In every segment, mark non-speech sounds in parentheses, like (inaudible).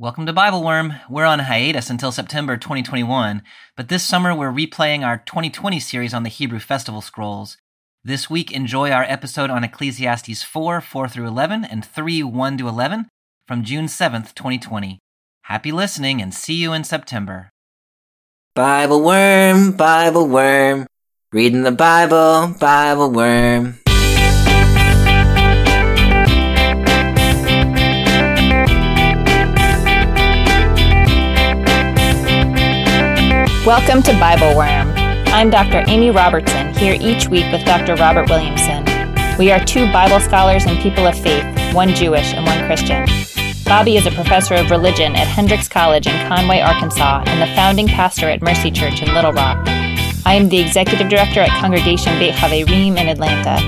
Welcome to Bible Worm. We're on hiatus until September 2021, but this summer we're replaying our 2020 series on the Hebrew Festival Scrolls. This week, enjoy our episode on Ecclesiastes 4, 4 through 11, and 3, 1 to 11 from June 7th, 2020. Happy listening and see you in September. Bible Worm, Bible Worm, reading the Bible, Bible Worm. Welcome to Bible Worm. I'm Dr. Amy Robertson, here each week with Dr. Robert Williamson. We are two Bible scholars and people of faith, one Jewish and one Christian. Bobby is a professor of religion at Hendrix College in Conway, Arkansas, and the founding pastor at Mercy Church in Little Rock. I am the executive director at Congregation Beit Haverim in Atlanta.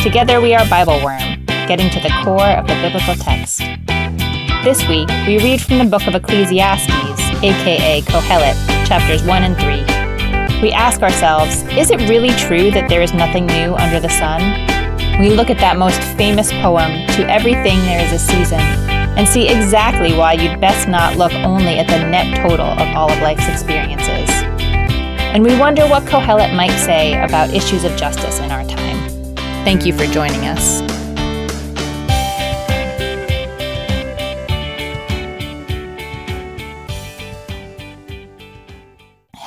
Together we are Bible Worm, getting to the core of the biblical text. This week, we read from the book of Ecclesiastes, aka Kohelet, chapters 1 and 3. We ask ourselves, is it really true that there is nothing new under the sun? We look at that most famous poem, To Everything There Is a Season, and see exactly why you'd best not look only at the net total of all of life's experiences. And we wonder what Kohelet might say about issues of justice in our time. Thank you for joining us.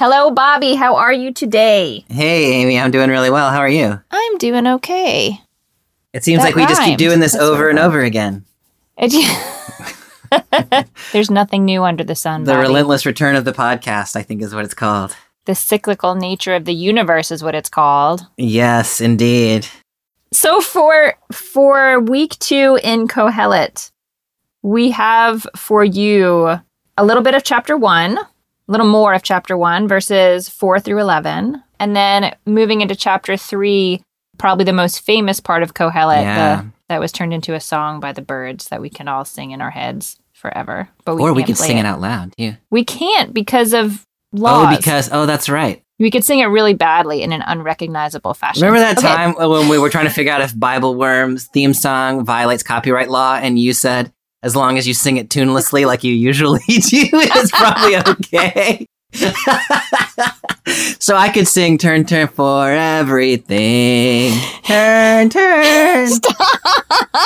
Hello, Bobby. How are you today? Hey, Amy, I'm doing really well. How are you? I'm doing okay. It seems That like we just keep doing this That's over and over again. (laughs) There's nothing new under the sun. The Bobby. relentless return of the podcast, I think, is what it's called. the cyclical nature of the universe is what it's called. Yes, indeed. So for for week two in Kohelet, we have for you a little bit of chapter one, a little more of chapter one, verses four through eleven, and then moving into chapter three, probably the most famous part of Kohelet, Yeah. the, that was turned into a song by the Byrds that we can all sing in our heads forever. But we or we can sing it out loud, too. We can't because of oh, laws. Oh, because, oh, that's right. we could sing it really badly in an unrecognizable fashion. Remember that Okay. time when we were trying to figure out if Bible Worm's theme song violates copyright law, and you said, as long as you sing it tunelessly like you usually (laughs) do, it's probably (laughs) okay. (laughs) so I could sing "Turn, Turn for Everything." Turn, turn,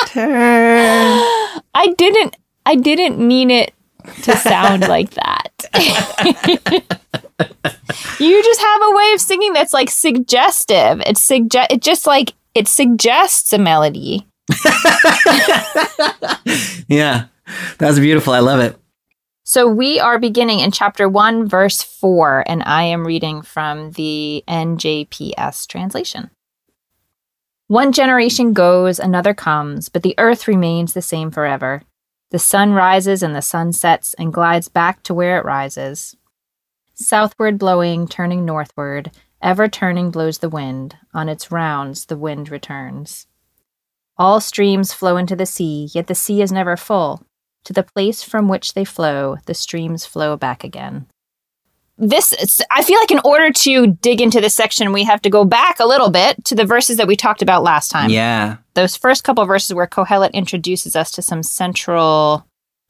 turn. I didn't I didn't mean it to sound like that. you just have a way of singing that's like suggestive. It's suggest it just like it suggests a melody. (laughs) yeah, that was beautiful. I love it. So we are beginning in chapter 1 verse 4 and I am reading from the NJPS translation. One generation goes, another comes, but the earth remains the same forever. The sun rises and the sun sets and glides back to where it rises. Southward blowing, turning northward, ever turning blows the wind. On its rounds the wind returns. All streams flow into the sea, yet the sea is never full. To the place from which they flow, the streams flow back again. This, I feel like in order to dig into this section, we have to go back a little bit to the verses that we talked about last time Yeah, those first couple of verses where Kohelet introduces us to some central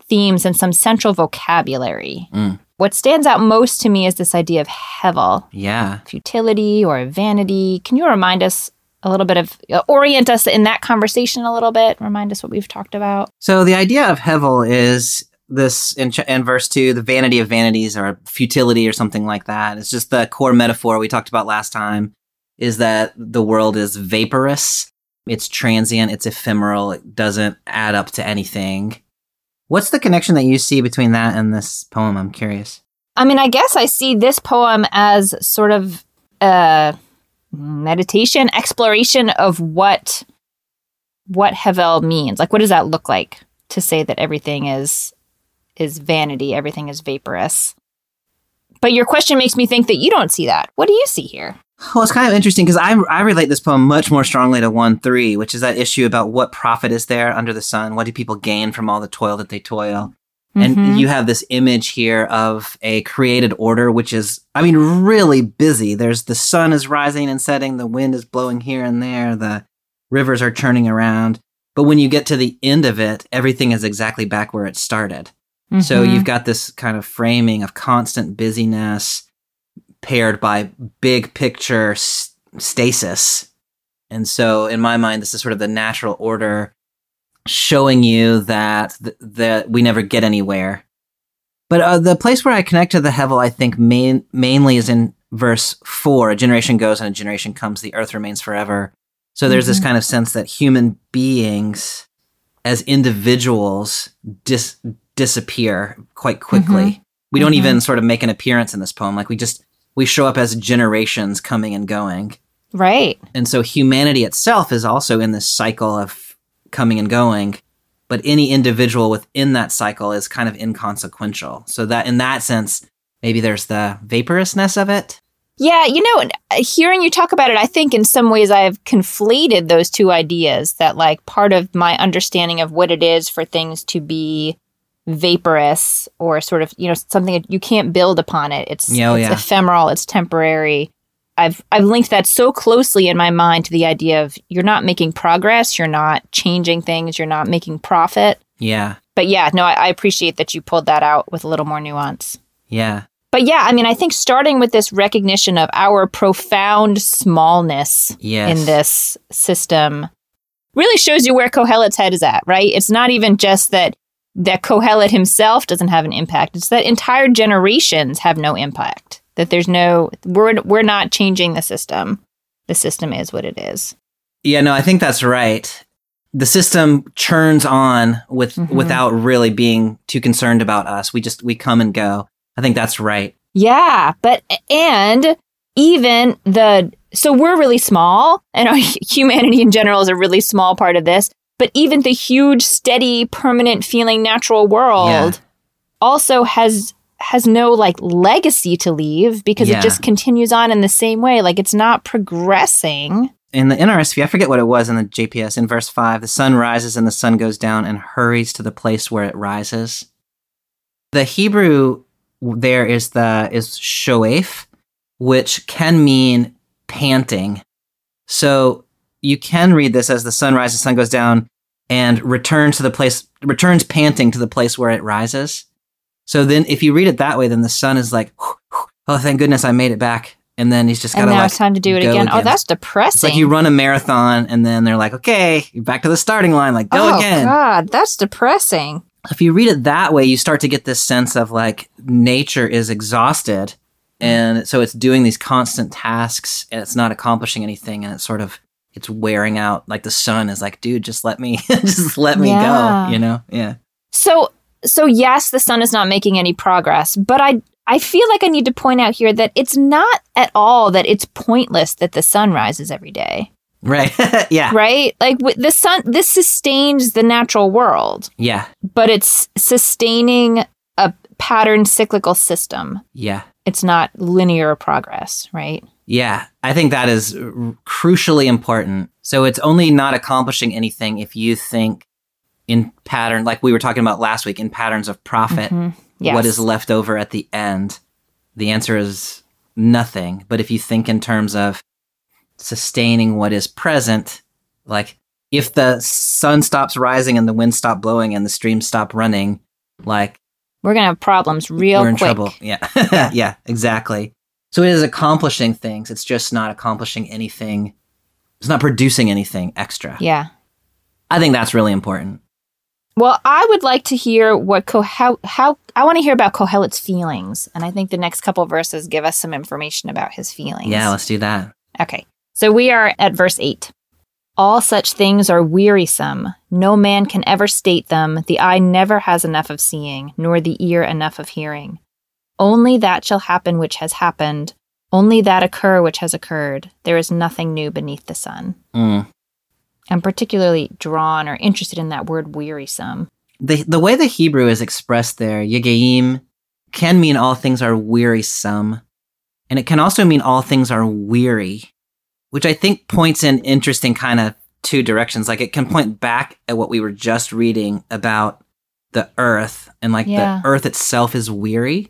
themes and some central vocabulary. Mm. What stands out most to me is this idea of hevel, yeah. futility or vanity. Can you remind us a little bit of, uh, orient us in that conversation a little bit? Remind us what we've talked about. So the idea of Hevel is this in, ch- in verse two, the vanity of vanities or futility or something like that. It's just the core metaphor we talked about last time is that the world is vaporous. It's transient. It's ephemeral. It doesn't add up to anything. What's the connection that you see between that and this poem? I'm curious. I mean, I guess I see this poem as sort of a meditation, exploration of what what Hevel means. Like, what does that look like to say that everything is is vanity, everything is vaporous? But your question makes me think that you don't see that. What do you see here? Well, it's kind of interesting because I, I relate this poem much more strongly to 1 3, which is that issue about what profit is there under the sun? What do people gain from all the toil that they toil? Mhm. And you have this image here of a created order, which is, I mean, really busy. There's the sun is rising and setting, the wind is blowing here and there, the rivers are churning around. But when you get to the end of it, everything is exactly back where it started. So Mhm. you've got this kind of framing of constant busyness paired by big picture s- stasis. And so in my mind this is sort of the natural order showing you that th- that we never get anywhere. But uh, the place where I connect to the Hevel I think main, mainly is in verse 4, a generation goes and a generation comes the earth remains forever. So there's this Mhm. kind of sense that human beings as individuals dis- disappear quite quickly. We don't Mhm. even sort of make an appearance in this poem. Like we just we show up as generations coming and going. Right. And so humanity itself is also in this cycle of coming and going, but any individual within that cycle is kind of inconsequential. So that in that sense, maybe there's the vaporousness of it. Yeah, you know, hearing you talk about it, I think in some ways I have conflated those two ideas that, like, part of my understanding of what it is for things to be vaporous or sort of, you know, something that you can't build upon it. It's, oh, it's yeah. ephemeral, it's temporary. I've I've linked that so closely in my mind to the idea of you're not making progress, you're not changing things, you're not making profit. Yeah. But yeah, no, I, I appreciate that you pulled that out with a little more nuance. Yeah. But yeah, I mean, I think starting with this recognition of our profound smallness Yes. in this system really shows you where Kohelet's head is at, right? It's not even just that that Kohelet himself doesn't have an impact. It's that entire generations have no impact. That there's no we're we're not changing the system. The system is what it is. Yeah, no, I think that's right. The system churns on with Mhm. without really being too concerned about us. We just we come and go. I think that's right. Yeah, but and even the so we're really small, and our (laughs) humanity in general is a really small part of this. But even the huge, steady, permanent feeling natural world Yeah. also has has no like legacy to leave because Yeah. it just continues on in the same way. Like it's not progressing. In the NRSV, I forget what it was in the JPS, in verse 5, the sun rises and the sun goes down and hurries to the place where it rises. The Hebrew there is the is shoef, which can mean panting. So you can read this as the sun rises, sun goes down, and returns to the place returns panting to the place where it rises. So then if you read it that way, then the sun is like, oh thank goodness I made it back. And then he's just And gotta now like it's time to do it go again. Oh, again. that's it's depressing. like you run a marathon and then they're like, okay, you're back to the starting line, like go again. oh again. God, that's depressing. If you read it that way, you start to get this sense of like nature is exhausted. And so it's doing these constant tasks and it's not accomplishing anything and it's sort of it's wearing out. Like the sun is like, dude, just let me (laughs) just let me Yeah. go. You know? Yeah. So so yes, the sun is not making any progress, but I I feel like I need to point out here that it's not at all that it's pointless that the sun rises every day, Right. (laughs) yeah. right? Like the sun this sustains the natural world, Yeah. but it's sustaining a pattern cyclical system. Yeah. It's not linear progress, right? Yeah, I think that is r- crucially important. So it's only not accomplishing anything if you think in pattern, like we were talking about last week, in patterns of profit. Mhm. Yes. What is left over at the end? The answer is nothing. But if you think in terms of sustaining what is present, like if the sun stops rising and the wind stop blowing and the streams stop running, like We're gonna have problems real we're in quick. trouble. (laughs) Yeah. yeah, exactly. So it is accomplishing things. It's just not accomplishing anything. It's not producing anything extra. Yeah. I think that's really important. Well, I would like to hear what Co- how how I want to hear about Kohelet's feelings, and I think the next couple verses give us some information about his feelings. Yeah, let's do that. Okay. So we are at verse 8. All such things are wearisome. No man can ever state them. The eye never has enough of seeing, nor the ear enough of hearing. Only that shall happen which has happened. Only that occur which has occurred. There is nothing new beneath the sun. Mm. I'm particularly drawn or interested in that word wearisome. The the way the Hebrew is expressed there, yigaim, can mean all things are wearisome, and it can also mean all things are weary, which I think points in interesting kind of two directions. Like it can point back at what we were just reading about the earth and like Yeah. the earth itself is weary,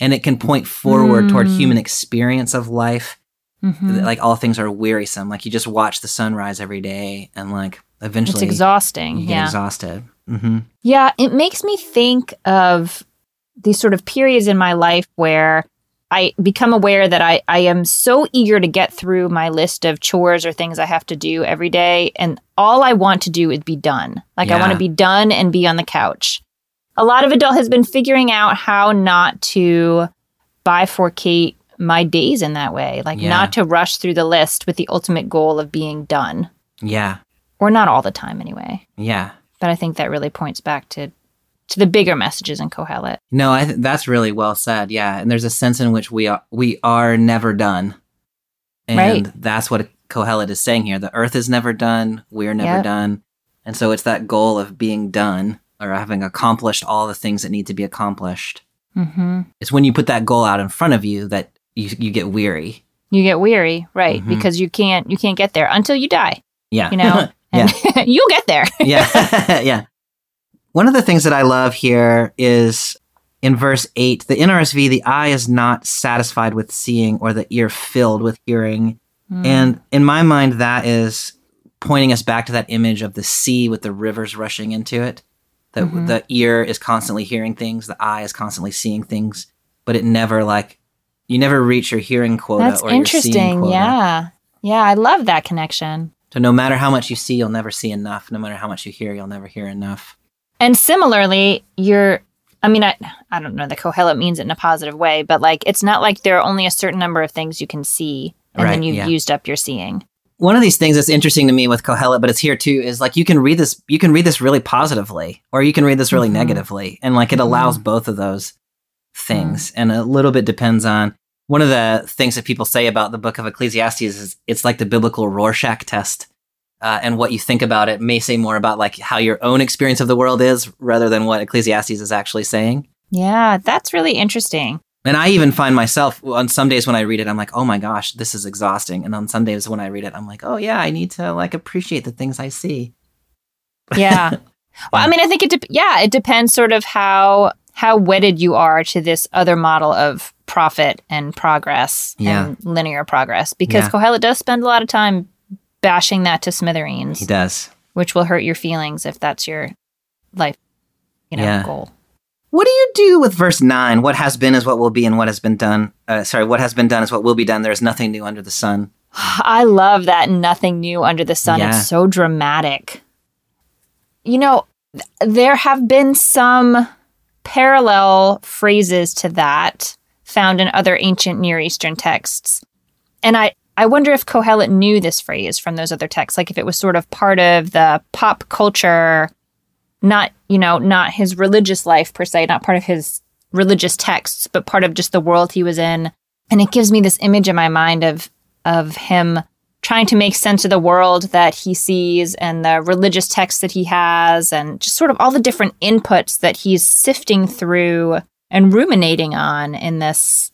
and it can point forward toward Mm. human experience of life. Mhm. Like all things are wearisome. Like you just watch the sunrise every day, and like eventually, It's exhausting. you get Yeah. exhausted. hmm Yeah, it makes me think of these sort of periods in my life where I become aware that I, I am so eager to get through my list of chores or things I have to do every day. And all I want to do is be done. Like, I want to be done and be on the couch. A lot of adult has been figuring out how not to bifurcate my days in that way, like, Yeah. not to rush through the list with the ultimate goal of being done, Yeah. or not all the time anyway. Yeah. But I think that really points back to to the bigger messages in Kohelet. No, I th- that's really well said. Yeah, and there's a sense in which we are we are never done, and Right. that's what Kohelet is saying here. The earth is never done. We're never Yep. done, and so it's that goal of being done or having accomplished all the things that need to be accomplished. Mm-hmm. It's when you put that goal out in front of you that you you get weary. You get weary, right? Mhm. Because you can't you can't get there until you die. Yeah, You know, (laughs) yeah, (laughs) you'll get there. (laughs) yeah, yeah. One of the things that I love here is in verse 8 the NRSV, the eye is not satisfied with seeing or the ear filled with hearing. Mm. And in my mind, that is pointing us back to that image of the sea with the rivers rushing into it. The, Mhm. the ear is constantly hearing things, the eye is constantly seeing things, but it never, like, you never reach your hearing quota That's or your seeing interesting. quota. Yeah, yeah, I love that connection. So no matter how much you see, you'll never see enough. No matter how much you hear, you'll never hear enough. And similarly, you're. I mean, I I don't know. The Kohelet means it in a positive way, but like it's not like there are only a certain number of things you can see, and then you've yeah. used up your seeing. one of these things that's interesting to me with Kohelet, but it's here too, is like you can read this you can read this really positively or you can read this really Mhm. negatively. And like it allows both of those things. Mm. And a little bit depends on one of the things that people say about the book of Ecclesiastes is it's like the biblical Rorschach test. Uh, and what you think about it may say more about like how your own experience of the world is rather than what Ecclesiastes is actually saying. Yeah, that's really interesting. And I even find myself on some days when I read it, I'm like, oh my gosh, this is exhausting. And on some days when I read it, I'm like, oh yeah, I need to like appreciate the things I see. Yeah. (laughs) Well, I mean, I think it. Dep yeah, it depends sort of how how wedded you are to this other model of profit and progress Yeah. and linear progress, because Yeah. Kohelet does spend a lot of time bashing that to smithereens, He does. which will hurt your feelings if that's your life, you know, Yeah. goal. What do you do with verse nine? What has been is what will be, and what has been done. Uh, sorry, what has been done is what will be done. There is nothing new under the sun. (sighs) I love that nothing new under the sun. Yeah. It's so dramatic. You know, th- there have been some parallel phrases to that found in other ancient Near Eastern texts. And I, I wonder if Kohelet knew this phrase from those other texts, like if it was sort of part of the pop culture, not, you know, not his religious life per se, not part of his religious texts, but part of just the world he was in. And it gives me this image in my mind of of him trying to make sense of the world that he sees and the religious texts that he has and just sort of all the different inputs that he's sifting through and ruminating on in this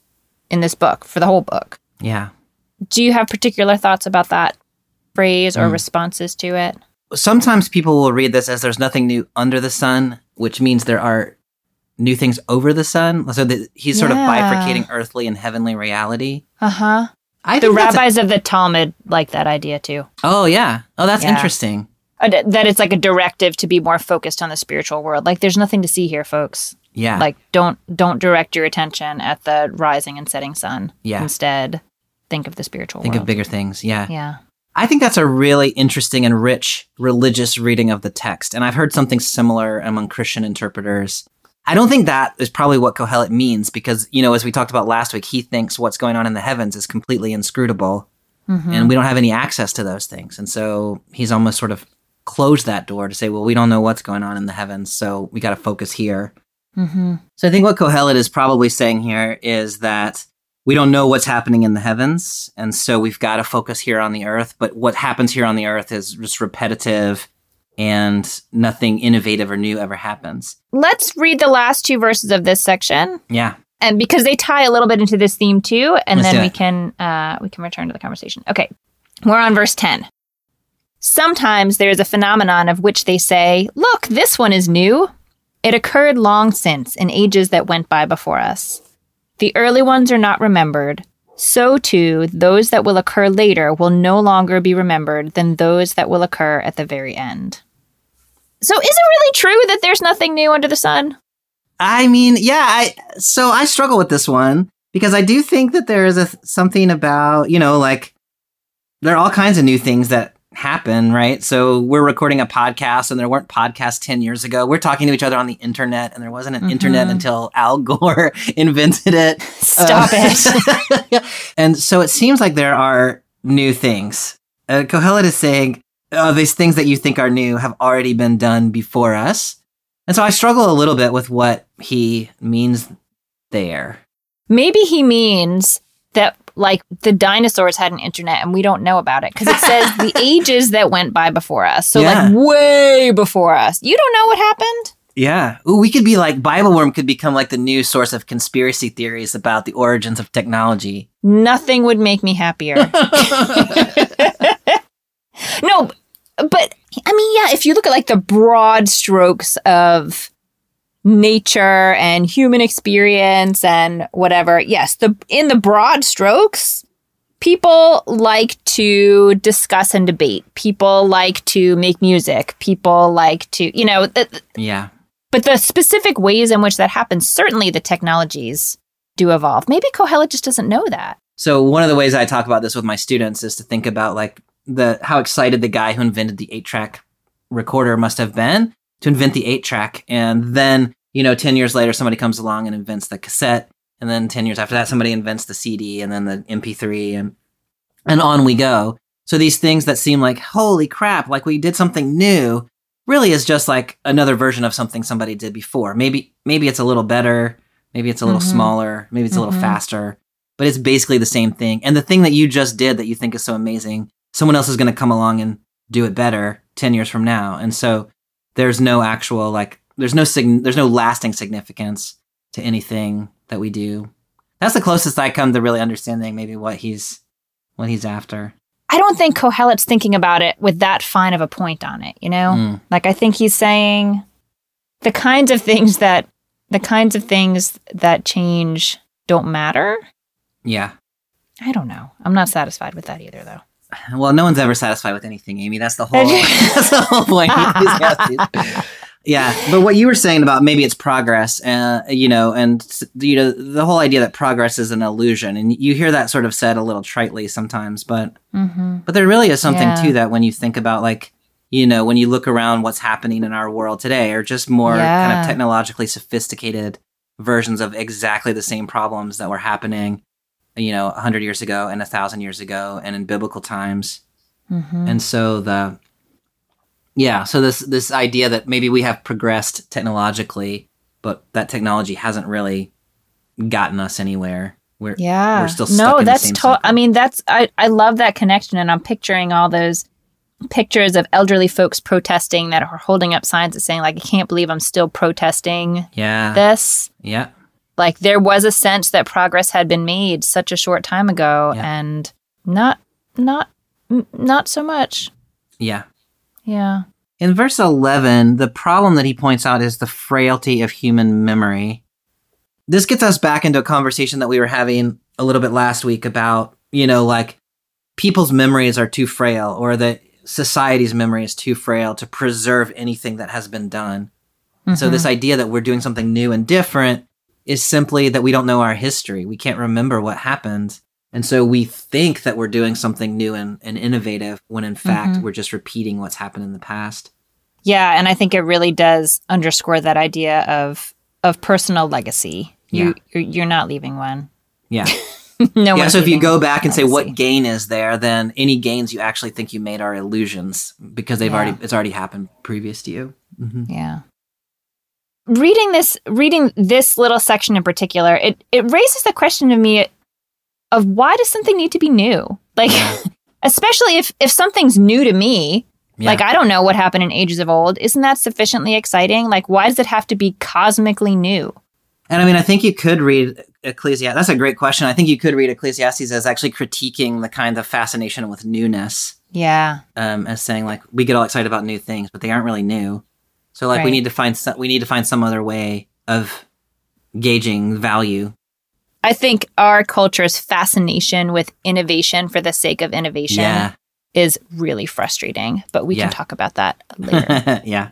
in this book for the whole book. Yeah. Do you have particular thoughts about that phrase or Mm. responses to it? Sometimes people will read this as there's nothing new under the sun, which means there are new things over the sun. So that he's sort of bifurcating earthly and heavenly reality. Uh-huh. I The think that's a- rabbis of the Talmud like that idea too. oh yeah. Oh, that's Yeah. interesting. That it's like a directive to be more focused on the spiritual world. Like there's nothing to see here, folks. Yeah. like don't don't direct your attention at the rising and setting sun yeah. instead think of the spiritual Think world of bigger things. Yeah. yeah I think that's a really interesting and rich religious reading of the text. And I've heard something similar among Christian interpreters. I don't think that is probably what Kohelet means because, you know, as we talked about last week, he thinks what's going on in the heavens is completely inscrutable Mhm. and we don't have any access to those things. And so he's almost sort of closed that door to say, well, we don't know what's going on in the heavens, so we got to focus here. Mhm. So I think what Kohelet is probably saying here is that we don't know what's happening in the heavens, and so we've got to focus here on the earth. But what happens here on the earth is just repetitive, and nothing innovative or new ever happens. let's read the last two verses of this section. Yeah, and because they tie a little bit into this theme too and Let's then we can uh, we can return to the conversation. Okay. We're on verse 10 sometimes there is a phenomenon of which they say look this one is new. It occurred long since in ages that went by before us. The early ones are not remembered. So too those that will occur later will no longer be remembered than those that will occur at the very end So is it really true that there's nothing new under the sun? I mean, yeah, I so I struggle with this one because I do think that there is a something about, you know, like there are all kinds of new things that happen, right? So we're recording a podcast and there weren't podcasts 10 years ago. We're talking to each other on the internet and there wasn't an Mhm. internet until Al (laughs) Gore invented it. Stop Uh, it. (laughs) and so it seems like there are new things. Uh, Kohelet is saying, oh, these things that you think are new have already been done before us. And so I struggle a little bit with what he means there. Maybe he means that like the dinosaurs had an internet and we don't know about it because it says the (laughs) ages that went by before us. So Yeah. like way before us. You don't know what happened? Yeah. Ooh, we could be like Bible Worm could become like the new source of conspiracy theories about the origins of technology. Nothing would make me happier. (laughs) (laughs) no, but I mean, yeah, if you look at like the broad strokes of nature and human experience and whatever, yes, the in the broad strokes, people like to discuss and debate. People like to make music. People like to, you know, th- yeah. but the specific ways in which that happens, certainly the technologies do evolve. Maybe Kohelet just doesn't know that. So one of the ways I talk about this with my students is to think about like the how excited the guy who invented the 8-track recorder must have been to invent the 8-track and then, you know, 10 years later somebody comes along and invents the cassette and then 10 years after that somebody invents the CD and then the MP3 and and on we go. So these things that seem like holy crap, like we did something new, really is just like another version of something somebody did before. Maybe maybe it's a little better, maybe it's a little Mhm. smaller, maybe it's a little Mhm. faster, but it's basically the same thing. And the thing that you just did that you think is so amazing, someone else is going to come along and do it better 10 years from now. And so there's no actual like there's no sign there's no lasting significance to anything that we do. That's the closest I come to really understanding maybe what he's what he's after. I don't think Kohelet's thinking about it with that fine of a point on it, you know? Mm. Like I think he's saying the kinds of things that the kinds of things that change don't matter. Yeah. I don't know. I'm not satisfied with that either though. Well, no one's ever satisfied with anything, Amy. That's the whole. (laughs) that's the whole point. yeah, but what you were saying about maybe it's progress, uh, you know, and you know the whole idea that progress is an illusion, and you hear that sort of said a little tritely sometimes, but Mm-hmm. but there really is something Yeah. to that when you think about like you know when you look around what's happening in our world today, or just more kind of technologically sophisticated versions of exactly the same problems that were happening, you know, a hundred years ago and a thousand years ago, and in biblical times. Mm-hmm. And so the yeah, so this this idea that maybe we have progressed technologically, but that technology hasn't really gotten us anywhere. We're Yeah. we're still stuck no, in the that's same to-. I mean, that's I I love that connection, and I'm picturing all those pictures of elderly folks protesting that are holding up signs that saying like, "I can't believe I'm still protesting yeah, this." yeah, Like there was a sense that progress had been made such a short time ago, Yeah. and not not not so much. yeah. Yeah. In verse 11, the problem that he points out is the frailty of human memory. This gets us back into a conversation that we were having a little bit last week about, you know, like people's memories are too frail or that society's memory is too frail to preserve anything that has been done. So Mhm. this idea that we're doing something new and different is simply that we don't know our history. We can't remember what happened. And so we think that we're doing something new and, and innovative when in fact Mhm. we're just repeating what's happened in the past. Yeah, and I think it really does underscore that idea of of personal legacy. You you're, you're not leaving one. Yeah. (laughs) no yeah. So if you go back and say what gain is there, then any gains you actually think you made are illusions because they've Yeah. already it's already happened previous to you. hmm Yeah. Reading this reading this little section in particular, it it raises the question to me of why does something need to be new? Like (laughs) especially if if something's new to me, Yeah. like I don't know what happened in ages of old, isn't that sufficiently exciting? Like why does it have to be cosmically new? And I mean, I think you could read Ecclesiastes. That's a great question. I think you could read Ecclesiastes as actually critiquing the kind of fascination with newness, Yeah. um, as saying like we get all excited about new things, but they aren't really new. So like we need to find some, we need to find some other way of gauging value. I think our culture's fascination with innovation for the sake of innovation Yeah, is really frustrating, but we Yeah. can talk about that (laughs) later. yeah.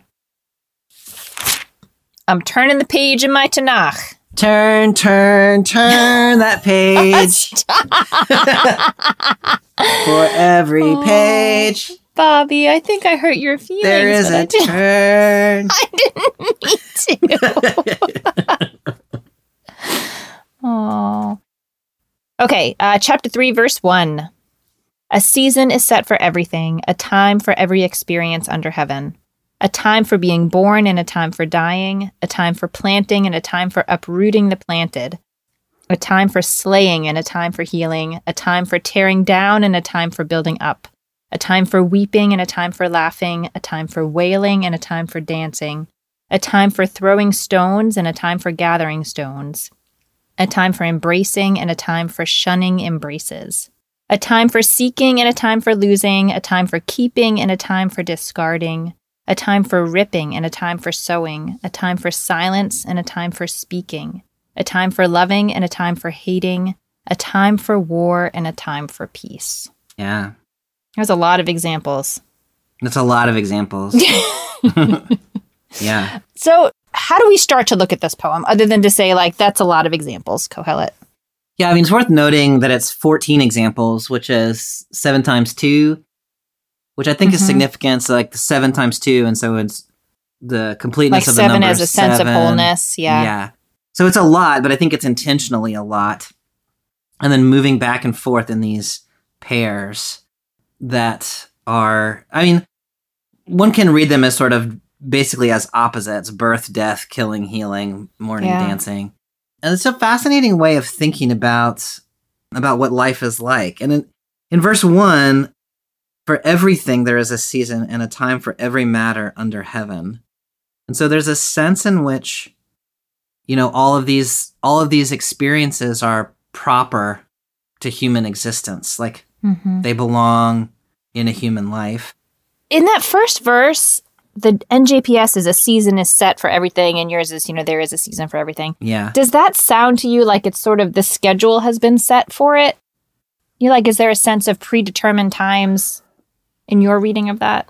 I'm turning the page in my Tanakh. Turn, turn, turn (laughs) that page (laughs) for every Oh. page. Bobby, I think I hurt your feelings. There is I a didn't- turn. (laughs) I didn't mean to. (laughs) oh. Okay, uh, chapter 3, verse 1. A season is set for everything, a time for every experience under heaven. A time for being born and a time for dying, a time for planting and a time for uprooting the planted, a time for slaying and a time for healing, a time for tearing down and a time for building up, a time for weeping and a time for laughing, a time for wailing and a time for dancing, a time for throwing stones and a time for gathering stones, a time for embracing and a time for shunning embraces, a time for seeking and a time for losing, a time for keeping and a time for discarding, a time for ripping and a time for sewing, a time for silence and a time for speaking, a time for loving and a time for hating, a time for war and a time for peace. Yeah, There's a lot of examples. that's a lot of examples. (laughs) (laughs) yeah. So, how do we start to look at this poem other than to say, like, that's a lot of examples, Kohelet? Yeah, I mean, it's worth noting that it's 14 examples, which is seven times two, which I think is Mhm. significant. So, like the seven times two, and so it's the completeness Like, of the seven number as a sense of wholeness. Yeah. Yeah. So it's a lot, but I think it's intentionally a lot. And then moving back and forth in these pairs that are, I mean, one can read them as sort of basically as opposites birth, death, killing, healing, mourning, Yeah. dancing. And it's a fascinating way of thinking about about what life is like. And in, in verse one, for everything there is a season and a time for every matter under heaven. And so there's a sense in which you know all of these all of these experiences are proper to human existence. Like Mhm. they belong in a human life. In that first verse, the NJPS is a season is set for everything, and yours is, you know, there is a season for everything. Yeah. Does that sound to you like it's sort of the schedule has been set for it? You like, is there a sense of predetermined times in your reading of that?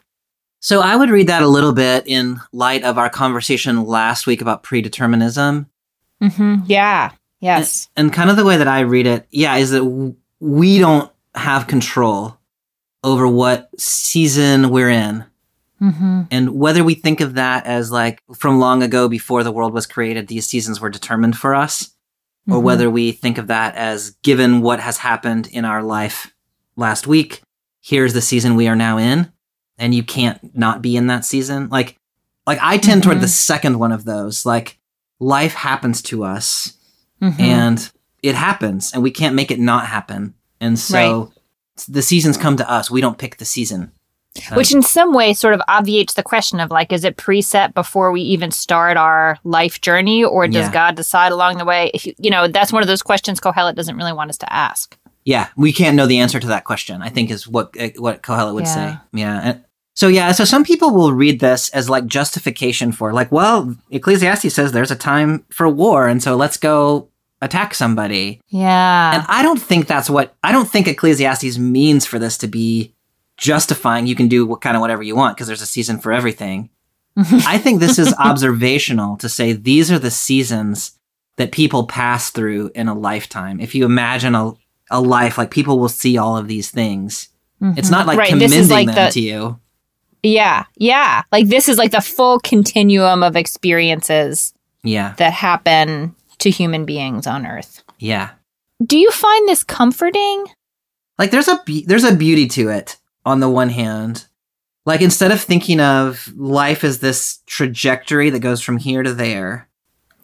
So I would read that a little bit in light of our conversation last week about predeterminism. Mm-hmm. Yeah. Yes. And kind of the way that I read it, yeah, is that we don't have control over what season we're in. Mm-hmm. And whether we think of that as like from long ago before the world was created, these seasons were determined for us, or Mhm. whether we think of that as given what has happened in our life last week, here's the season we are now in, and you can't not be in that season. Like, like I tend toward Mhm. the second one of those. Like, life happens to us, Mhm. and it happens, and we can't make it not happen. And so the seasons come to us. We don't pick the season. Which in some way sort of obviates the question of like, is it preset before we even start our life journey, or does Yeah. God decide along the way? If you, you know, that's one of those questions Kohelet doesn't really want us to ask. Yeah, we can't know the answer to that question. I think is what uh, what Kohelet would Yeah. say. Yeah. And so yeah, so some people will read this as like justification for like, well, Ecclesiastes says there's a time for war, and so let's go attack somebody. Yeah. And I don't think that's what I don't think Ecclesiastes means for this to be justifying. You can do what kind of whatever you want because there's a season for everything. (laughs) I think this is observational to say these are the seasons that people pass through in a lifetime. If you imagine a, a life, like people will see all of these things. It's not like Mm-hmm. Right, commending this is like them the- to you. Yeah, yeah. Like this is like the full continuum of experiences Yeah, that happen to human beings on Earth. yeah. Do you find this comforting? Like there's a be- there's a beauty to it on the one hand. Like instead of thinking of life as this trajectory that goes from here to there,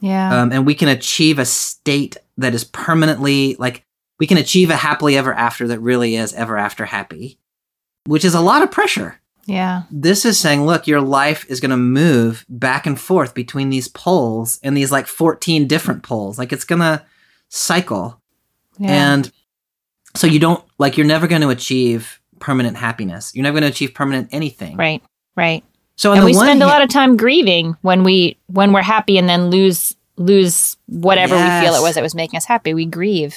Yeah. um, and we can achieve a state that is permanently like we can achieve a happily ever after that really is ever after happy, which is a lot of pressure. Yeah. This is saying, look, your life is going to move back and forth between these poles and these like 14 different poles. Like it's going to cycle. Yeah. And so you don't like you're never going to achieve permanent happiness. You're never going to achieve permanent anything. right. Right. So and we spend a lot of time grieving when we when we're happy and then lose lose whatever we feel it was that was making us happy. We grieve.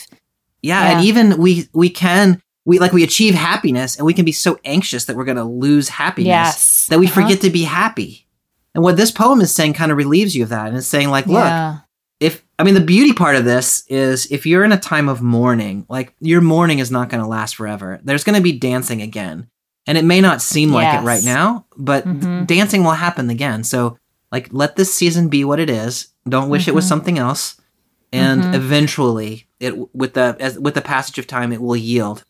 Yeah, Yeah. and even we we can we like we achieve happiness and we can be so anxious that we're going to lose happiness Yes. that we Uh-huh. forget to be happy. And what this poem is saying kind of relieves you of that. And it's saying, like, look, Yeah. if I mean the beauty part of this is if you're in a time of mourning, like your mourning is not going to last forever. There's going to be dancing again. And it may not seem like it right now, but Mhm. dancing will happen again. So like let this season be what it is. Don't wish it was Mhm. something else. And Mhm. eventually it with the as, with the passage of time it will yield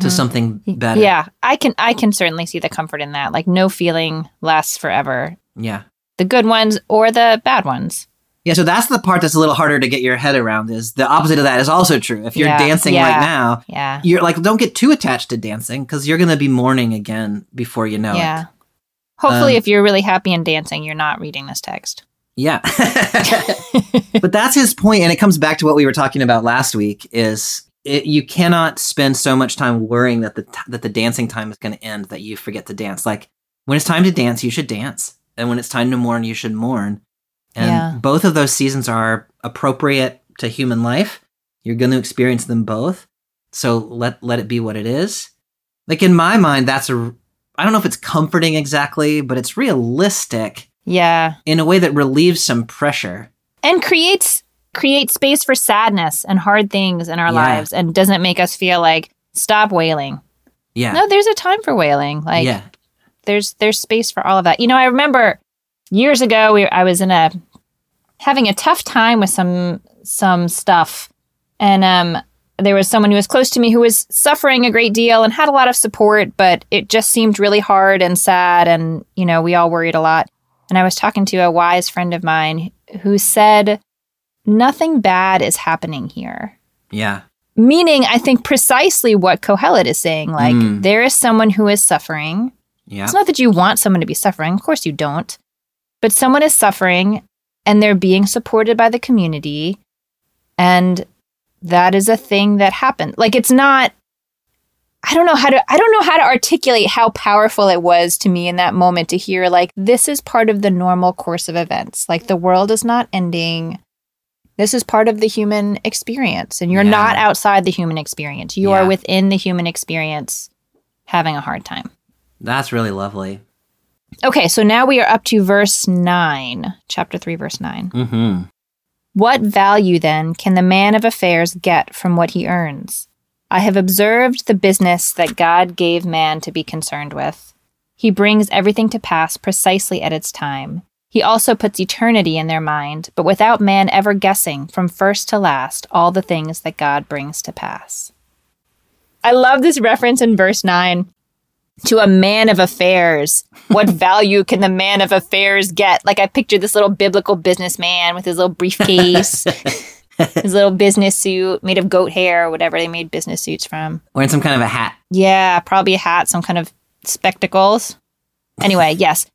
to Mhm. something better. Yeah, I can I can certainly see the comfort in that. Like no feeling lasts forever. Yeah. The good ones or the bad ones. Yeah, so that's the part that's a little harder to get your head around is the opposite of that is also true. If you're Yeah, dancing yeah. right now, Yeah. you're like don't get too attached to dancing because you're gonna be mourning again before you know yeah. it. Hopefully Um, if you're really happy and dancing, you're not reading this text. Yeah. (laughs) (laughs) but that's his point, and it comes back to what we were talking about last week: is it, you cannot spend so much time worrying that the t- that the dancing time is going to end that you forget to dance. Like when it's time to dance, you should dance, and when it's time to mourn, you should mourn. And Yeah. both of those seasons are appropriate to human life. You're going to experience them both, so let let it be what it is. Like in my mind, that's a I don't know if it's comforting exactly, but it's realistic Yeah. in a way that relieves some pressure. And creates creates space for sadness and hard things in our Yeah. lives and doesn't make us feel like stop wailing. Yeah. No, there's a time for wailing. Like yeah. there's there's space for all of that. You know, I remember years ago we I was in a having a tough time with some some stuff and um there was someone who was close to me who was suffering a great deal and had a lot of support but it just seemed really hard and sad and you know we all worried a lot and I was talking to a wise friend of mine who said nothing bad is happening here Yeah. meaning I think precisely what Kohelet is saying like Mm. there is someone who is suffering Yeah. it's not that you want someone to be suffering. Of course you don't. But someone is suffering and they're being supported by the community. And that is a thing that happened. Like it's not I don't know how to I don't know how to articulate how powerful it was to me in that moment to hear like this is part of the normal course of events. Like the world is not ending. This is part of the human experience and you're Yeah. not outside the human experience. You Yeah. are within the human experience having a hard time. That's really lovely. Okay, so now we are up to verse 9, chapter 3, verse 9. Mm-hmm. What value then can the man of affairs get from what he earns? I have observed the business that God gave man to be concerned with. He brings everything to pass precisely at its time. He also puts eternity in their mind, but without man ever guessing from first to last all the things that God brings to pass. I love this reference in verse 9 to a man of affairs. What (laughs) value can the man of affairs get? Like I pictured this little biblical businessman with his little briefcase, (laughs) his little business suit made of goat hair or whatever they made business suits from. Wearing some kind of a hat. Yeah, probably a hat, some kind of spectacles. Anyway, yes.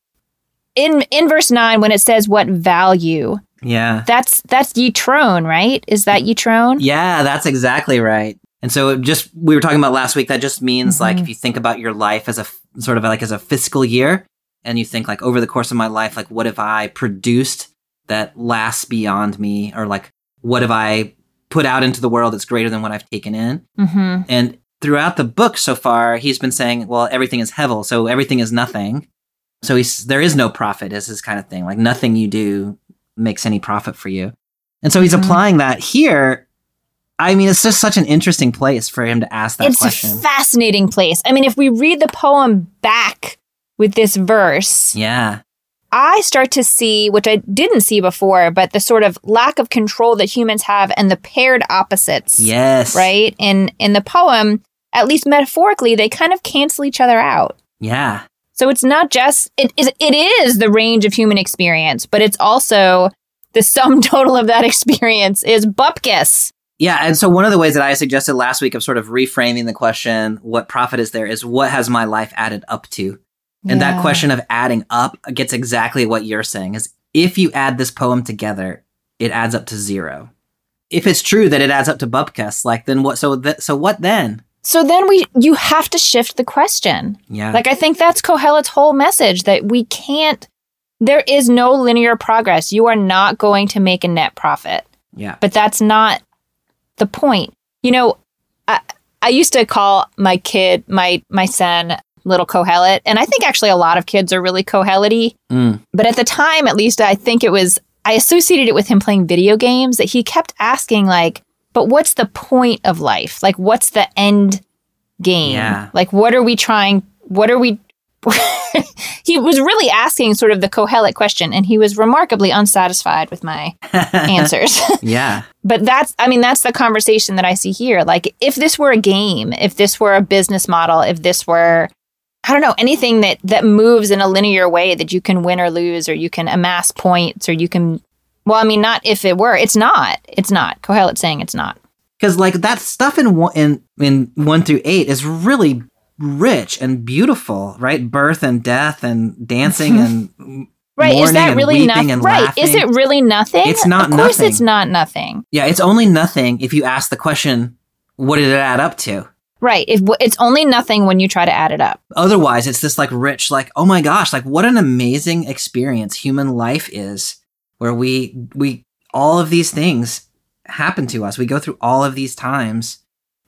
In in verse 9 when it says what value, Yeah. that's that's Yitron, right? Is that Yitron? Yeah, that's exactly right. And so just we were talking about last week that just means like Mhm. if you think about your life as a sort of like as a fiscal year and you think like over the course of my life like what have I produced that lasts beyond me or like what have I put out into the world that's greater than what I've taken in? Mhm. And throughout the book so far, he's been saying, well, everything is hevel, so everything is nothing. So he's there is no profit, is his kind of thing. Like nothing you do makes any profit for you. And so he's Mhm. applying that here. I mean, it's just such an interesting place for him to ask that it's question. It's a fascinating place. I mean, if we read the poem back with this verse, yeah. I start to see, which I didn't see before, but the sort of lack of control that humans have and the paired opposites. Yes. Right? In in the poem, at least metaphorically, they kind of cancel each other out. Yeah. So it's not just it is it is the range of human experience, but it's also the sum (laughs) total of that experience is bupkis. Yeah, and so one of the ways that I suggested last week of sort of reframing the question, what profit is there, is what has my life added up to? And that question of adding up gets exactly what you're saying is if you add this poem together, it adds up to zero. If it's true that it adds up to Bupkis, like then what so th- so what then? So then we you have to shift the question. Yeah. Like I think that's Kohelet's whole message that we can't there is no linear progress. You are not going to make a net profit. yeah. But that's not the point. You know, I I used to call my kid, my my son, little Kohelet. And I think actually a lot of kids are really Kohelet Mm. But at the time, at least, I think it was, I associated it with him playing video games that he kept asking, like, but what's the point of life? Like, what's the end game? Yeah. Like, what are we trying, what are we, (laughs) he was really asking sort of the Kohelet question, and he was remarkably unsatisfied with my (laughs) answers. (laughs) yeah. but that's, I mean, that's the conversation that I see here. Like, if this were a game, if this were a business model, if this were, I don't know, anything that that moves in a linear way that you can win or lose, or you can amass points, or you can, well, I mean, not if it were. It's not. It's not. Kohelet's saying it's not. because like that stuff in one in in one through eight is really rich and beautiful, right? Birth and death and dancing (laughs) and Right? is that really nothing? Right? Is it really nothing? It's not Of course, nothing. it's not nothing. yeah, it's only nothing if you ask the question, what did it add up to? Right? If, it's only nothing when you try to add it up. Otherwise, it's this like rich, like oh my gosh, like what an amazing experience human life is, where we we all of these things happen to us. We go through all of these times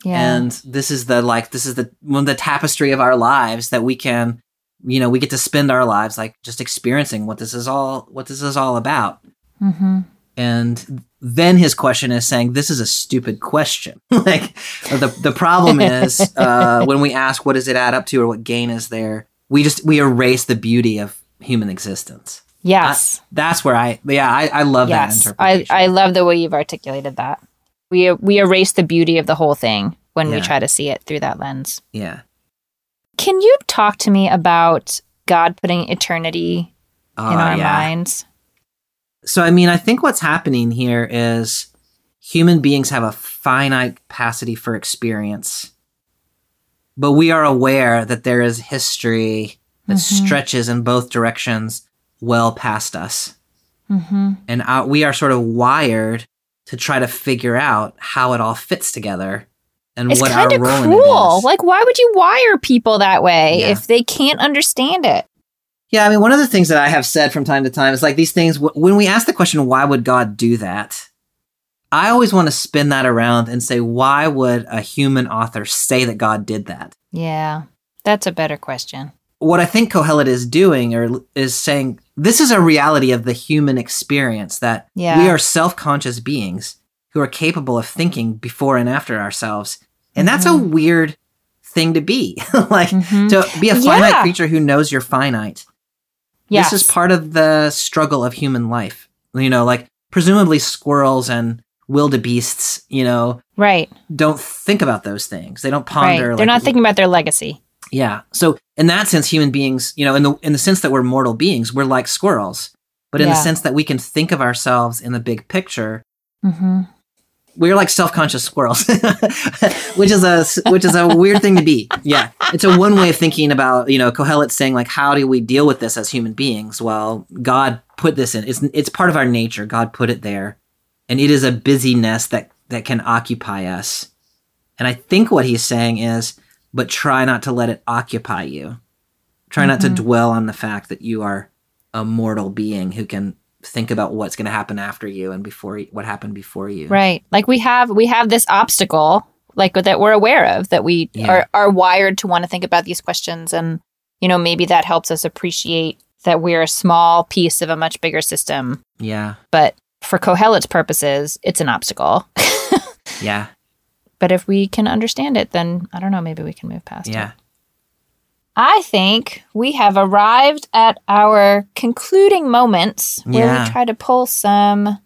Yeah. and this is the like this is the one the tapestry of our lives that we can you know we get to spend our lives like just experiencing what this is all what this is all about mm-hmm. and then his question is saying this is a stupid question (laughs) like the the problem is (laughs) uh when we ask what does it add up to or what gain is there we just we erase the beauty of human existence Yes. that's where i yeah i, I love that yes. I, interpretation I love the way you've articulated that. We we erase the beauty of the whole thing when we try to see it through that lens. yeah Can you talk to me about God putting eternity Oh, in our yeah. minds? So, I mean, I think what's happening here is human beings have a finite capacity for experience, but we are aware that there is history that Mhm. stretches in both directions well past us. Mm-hmm. And we are sort of wired to try to figure out how it all fits together and It's what our role cruel. is. Like, why would you wire people that way Yeah. if they can't understand it? Yeah, I mean, one of the things that I have said from time to time is like these things, wh- when we ask the question, why would God do that? I always want to spin that around and say, why would a human author say that God did that? Yeah, that's a better question. What I think Kohelet is doing or is saying, this is a reality of the human experience that Yeah. we are self conscious beings who are capable of thinking before and after ourselves. And that's a weird thing to be. (laughs) like, Mhm. to be a finite Yeah. creature who knows you're finite. Yes. This is part of the struggle of human life. You know, like presumably squirrels and wildebeests, you know, right. don't think about those things. They don't Right. ponder. They're like, not thinking about their legacy. Yeah. So in that sense, human beings, you know, in the in the sense that we're mortal beings, we're like squirrels. But in the sense that we can think of ourselves in the big picture, Mm-hmm. we're like self-conscious squirrels, (laughs) which is a which is a weird thing to be. Yeah, it's a one way of thinking about you know Kohelet saying like how do we deal with this as human beings? Well, God put this in. It's it's part of our nature. God put it there, and it is a busyness that that can occupy us. And I think what he's saying is, but try not to let it occupy you. Try not to Mhm. dwell on the fact that you are a mortal being who can think about what's going to happen after you and before what happened before you. Right. Like we have we have this obstacle like that we're aware of that we Yeah. are are wired to want to think about these questions and you know maybe that helps us appreciate that we're a small piece of a much bigger system. Yeah. But for Kohelet's purposes, it's an obstacle. (laughs) Yeah. But if we can understand it, then I don't know, maybe we can move past it. Yeah. I think we have arrived at our concluding moments where Yeah. we try to pull some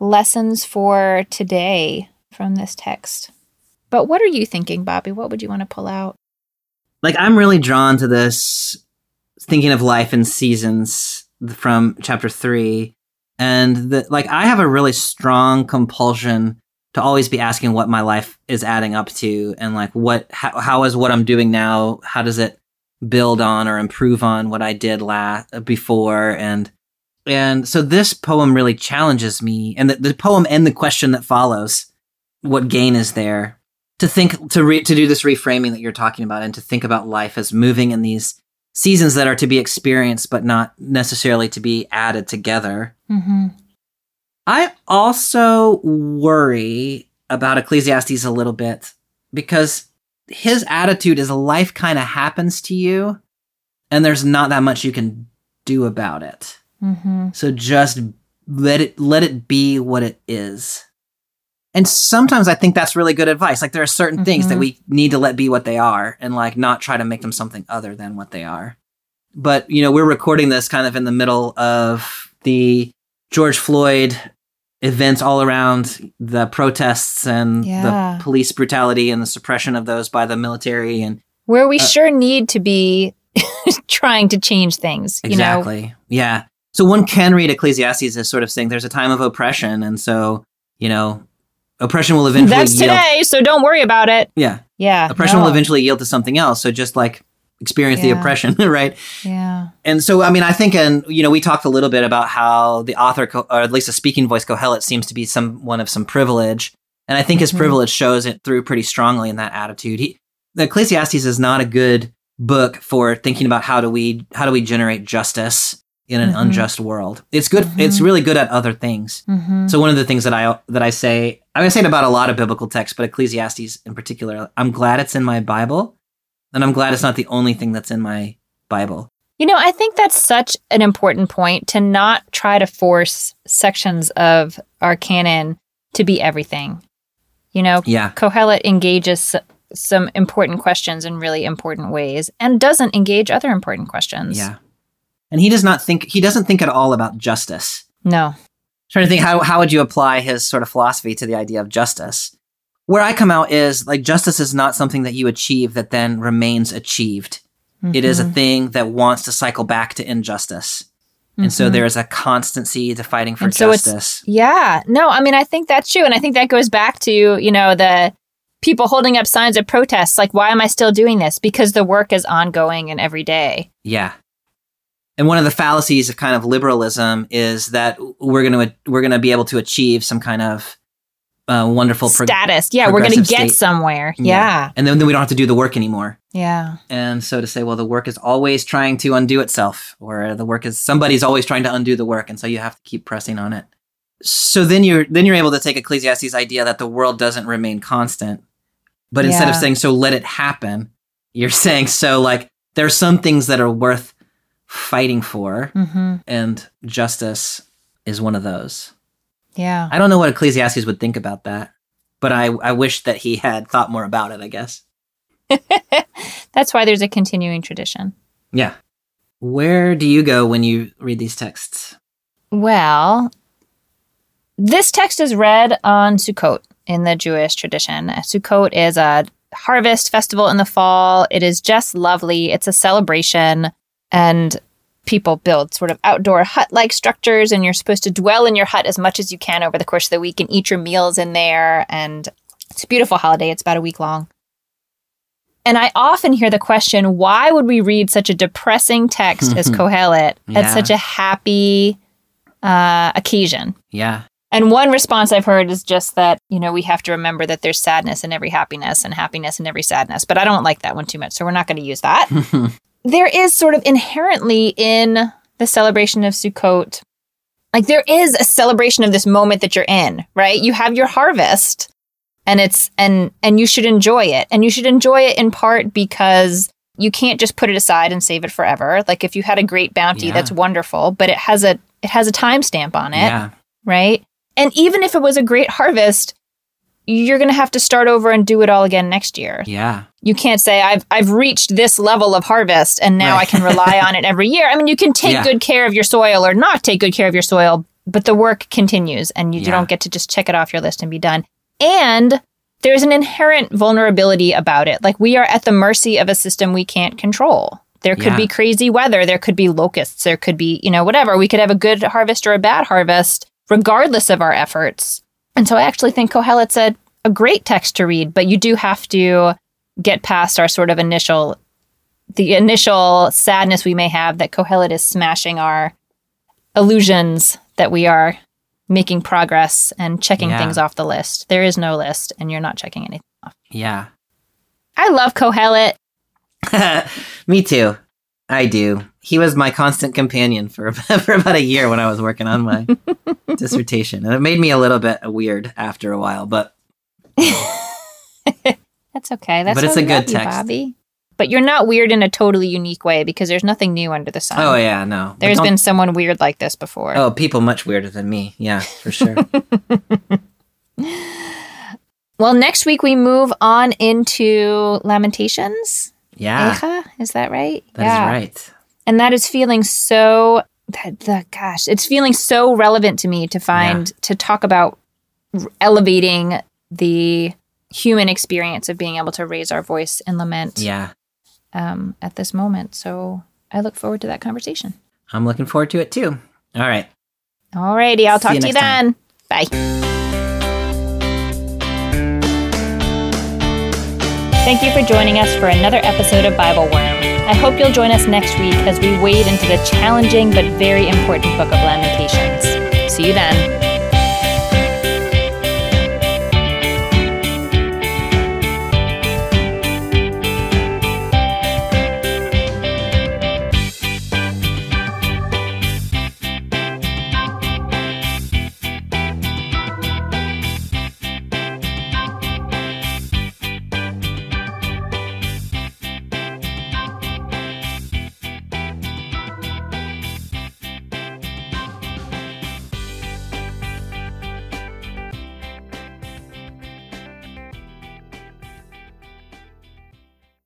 lessons for today from this text. But what are you thinking, Bobby? What would you want to pull out? Like I'm really drawn to this thinking of life in seasons from chapter 3 and the, like I have a really strong compulsion to always be asking what my life is adding up to and like what how, how is what I'm doing now? How does it build on or improve on what I did last before? And and so this poem really challenges me and the, the poem and the question that follows what gain is there to think to re, to do this reframing that you're talking about and to think about life as moving in these seasons that are to be experienced but not necessarily to be added together. Mm-hmm. I also worry about Ecclesiastes a little bit because his attitude is life kind of happens to you and there's not that much you can do about it. Mm-hmm. So just let it let it be what it is. And sometimes I think that's really good advice. Like there are certain things that Mhm. we need to let be what they are and like not try to make them something other than what they are. But, you know, we're recording this kind of in the middle of the George Floyd events all around the protests and Yeah. the police brutality and the suppression of those by the military and Where we Uh, sure need to be (laughs) trying to change things. You know, Exactly. Yeah. So one can read Ecclesiastes as sort of saying there's a time of oppression, and so you know, oppression will eventually that's yield. today, so don't worry about it. Yeah, Yeah. oppression no. will eventually yield to something else. So just like experience the oppression, (laughs) right? Yeah. And so, I mean, I think, and you know, we talked a little bit about how the author, or at least the speaking voice, Kohelet, seems to be someone of some privilege, and I think his Mhm. privilege shows it through pretty strongly in that attitude. He, the Ecclesiastes is not a good book for thinking about how do we how do we generate justice in an Mhm. unjust world. It's good. Mhm. It's really good at other things. Mm-hmm. So one of the things that I that I say, I say it about a lot of biblical texts, but Ecclesiastes in particular. I'm glad it's in my Bible, and I'm glad it's not the only thing that's in my Bible. You know, I think that's such an important point to not try to force sections of our canon to be everything. You know, Yeah. Kohelet engages some important questions in really important ways and doesn't engage other important questions. Yeah. And he does not think he doesn't think at all about justice. No. trying to think how how would you apply his sort of philosophy to the idea of justice? Where I come out is like justice is not something that you achieve that then remains achieved. It is a Mhm. thing that wants to cycle back to injustice. And so Mhm. there is a constancy to fighting for And so justice. Yeah. No, I mean, I think that's true. And I think that goes back to, you know, the people holding up signs of protests. Like, why am I still doing this? Because the work is ongoing and every day. Yeah. And one of the fallacies of kind of liberalism is that we're going to we're going to be able to achieve some kind of uh, wonderful prog- Status. Yeah, we're going to get state. somewhere. Yeah. Yeah. and then, then we don't have to do the work anymore. Yeah. And so to say, well, the work is always trying to undo itself, or the work is somebody's always trying to undo the work, and so you have to keep pressing on it. So then you're then you're able to take Ecclesiastes' idea that the world doesn't remain constant, but instead of saying so let it happen, you're (laughs) saying so like there are some things that are worth fighting for, hmm and justice is one of those. Yeah. I don't know what Ecclesiastes would think about that, but I I wish that he had thought more about it. I guess. (laughs) That's why there's a continuing tradition. Yeah. Where do you go when you read these texts? Well, this text is read on Sukkot in the Jewish tradition. Sukkot is a harvest festival in the fall. It is just lovely. It's a celebration, and people build sort of outdoor hut like structures, and you're supposed to dwell in your hut as much as you can over the course of the week and eat your meals in there. And it's a beautiful holiday. It's about a week long. And I often hear the question why would we read such a depressing text as (laughs) Kohelet Yeah. at such a happy uh, occasion? Yeah. And one response I've heard is just that, you know, we have to remember that there's sadness in every happiness and happiness in every sadness. But I don't like that one too much. So we're not going to use that. (laughs) there is sort of inherently in the celebration of Sukkot, like there is a celebration of this moment that you're in, right? You have your harvest and it's and and you should enjoy it. And you should enjoy it in part because you can't just put it aside and save it forever. Like if you had a great bounty, Yeah. that's wonderful, but it has a it has a timestamp on it yeah. right? And even if it was a great harvest, you're going to have to start over and do it all again next year. Yeah. You can't say I've I've reached this level of harvest and now Right. I can (laughs) rely on it every year. I mean, you can take Yeah. good care of your soil or not take good care of your soil, but the work continues and you Yeah. don't get to just check it off your list and be done. And there's an inherent vulnerability about it. Like we are at the mercy of a system we can't control. There could Yeah. be crazy weather, there could be locusts, there could be, you know, whatever. We could have a good harvest or a bad harvest regardless of our efforts. And so I actually think Kohelet's a, a great text to read, but you do have to get past our sort of initial the initial sadness we may have that Kohelet is smashing our illusions that we are making progress and checking Yeah. things off the list. There is no list and you're not checking anything off. Yeah. I love Kohelet. (laughs) Me too. I do. He was my constant companion for (laughs) for about a year when I was working on my (laughs) dissertation, and it made me a little bit weird after a while. But (laughs) That's okay. That's But it's a good love you, text. Bobby. But you're not weird in a totally unique way because there's nothing new under the sun. Oh yeah, no. There's been someone weird like this before. oh people much weirder than me. Yeah, for sure. Well, next week we move on into Lamentations. Yeah, Echa, is that right? that is right. And that is feeling so that the gosh, it's feeling so relevant to me to find to talk about elevating the human experience of being able to raise our voice and lament Yeah, um, at this moment. So I look forward to that conversation. I'm looking forward to it too. All right. Alrighty, I'll See talk to you time. then. Bye. Thank you for joining us for another episode of Bible Worm. I hope you'll join us next week as we wade into the challenging but very important book of Lamentations. See you then.